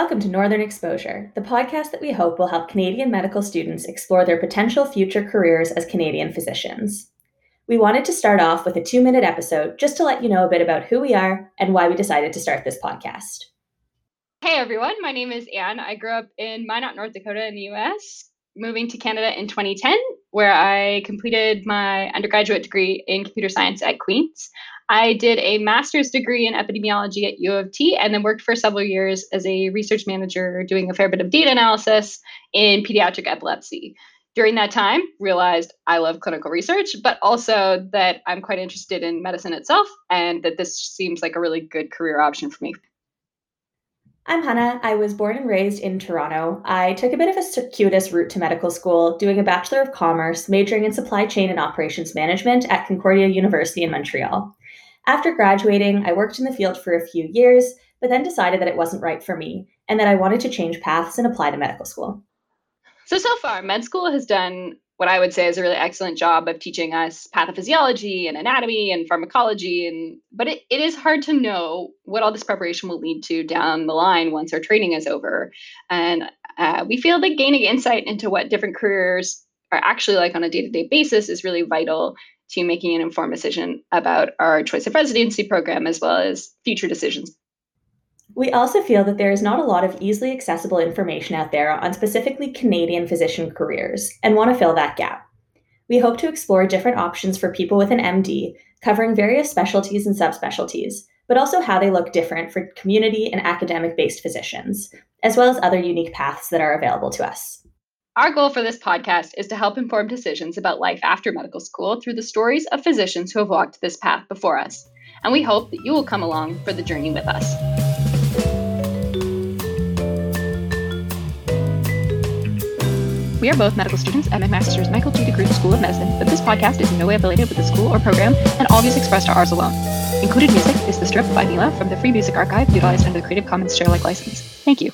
Welcome to Northern Exposure, the podcast that we hope will help Canadian medical students explore their potential future careers as Canadian physicians. We wanted to start off with a two minute episode just to let you know a bit about who we are and why we decided to start this podcast. Hey everyone, my name is Anne. I grew up in Minot, North Dakota in the US, moving to Canada in 2010, where I completed my undergraduate degree in computer science at Queen's. I did a master's degree in epidemiology at U of T and then worked for several years as a research manager doing a fair bit of data analysis in pediatric epilepsy. During that time, realized I love clinical research, but also that I'm quite interested in medicine itself and that this seems like a really good career option for me. I'm Hannah. I was born and raised in Toronto. I took a bit of a circuitous route to medical school, doing a Bachelor of Commerce, majoring in supply chain and operations management at Concordia University in Montreal. After graduating, I worked in the field for a few years, but then decided that it wasn't right for me and that I wanted to change paths and apply to medical school. So, so far, med school has done what I would say is a really excellent job of teaching us pathophysiology and anatomy and pharmacology. And but it, it is hard to know what all this preparation will lead to down the line once our training is over. And uh, we feel that gaining insight into what different careers are actually like on a day-to-day basis is really vital to making an informed decision about our choice of residency program as well as future decisions. We also feel that there is not a lot of easily accessible information out there on specifically Canadian physician careers and want to fill that gap. We hope to explore different options for people with an MD, covering various specialties and subspecialties, but also how they look different for community and academic based physicians, as well as other unique paths that are available to us. Our goal for this podcast is to help inform decisions about life after medical school through the stories of physicians who have walked this path before us. And we hope that you will come along for the journey with us. We are both medical students at McMaster's Michael G. DeGroote School of Medicine, but this podcast is in no way affiliated with the school or program, and all views expressed are ours alone. Included music is The Strip by Mila from the Free Music Archive, utilized under the Creative Commons Share Alike license. Thank you.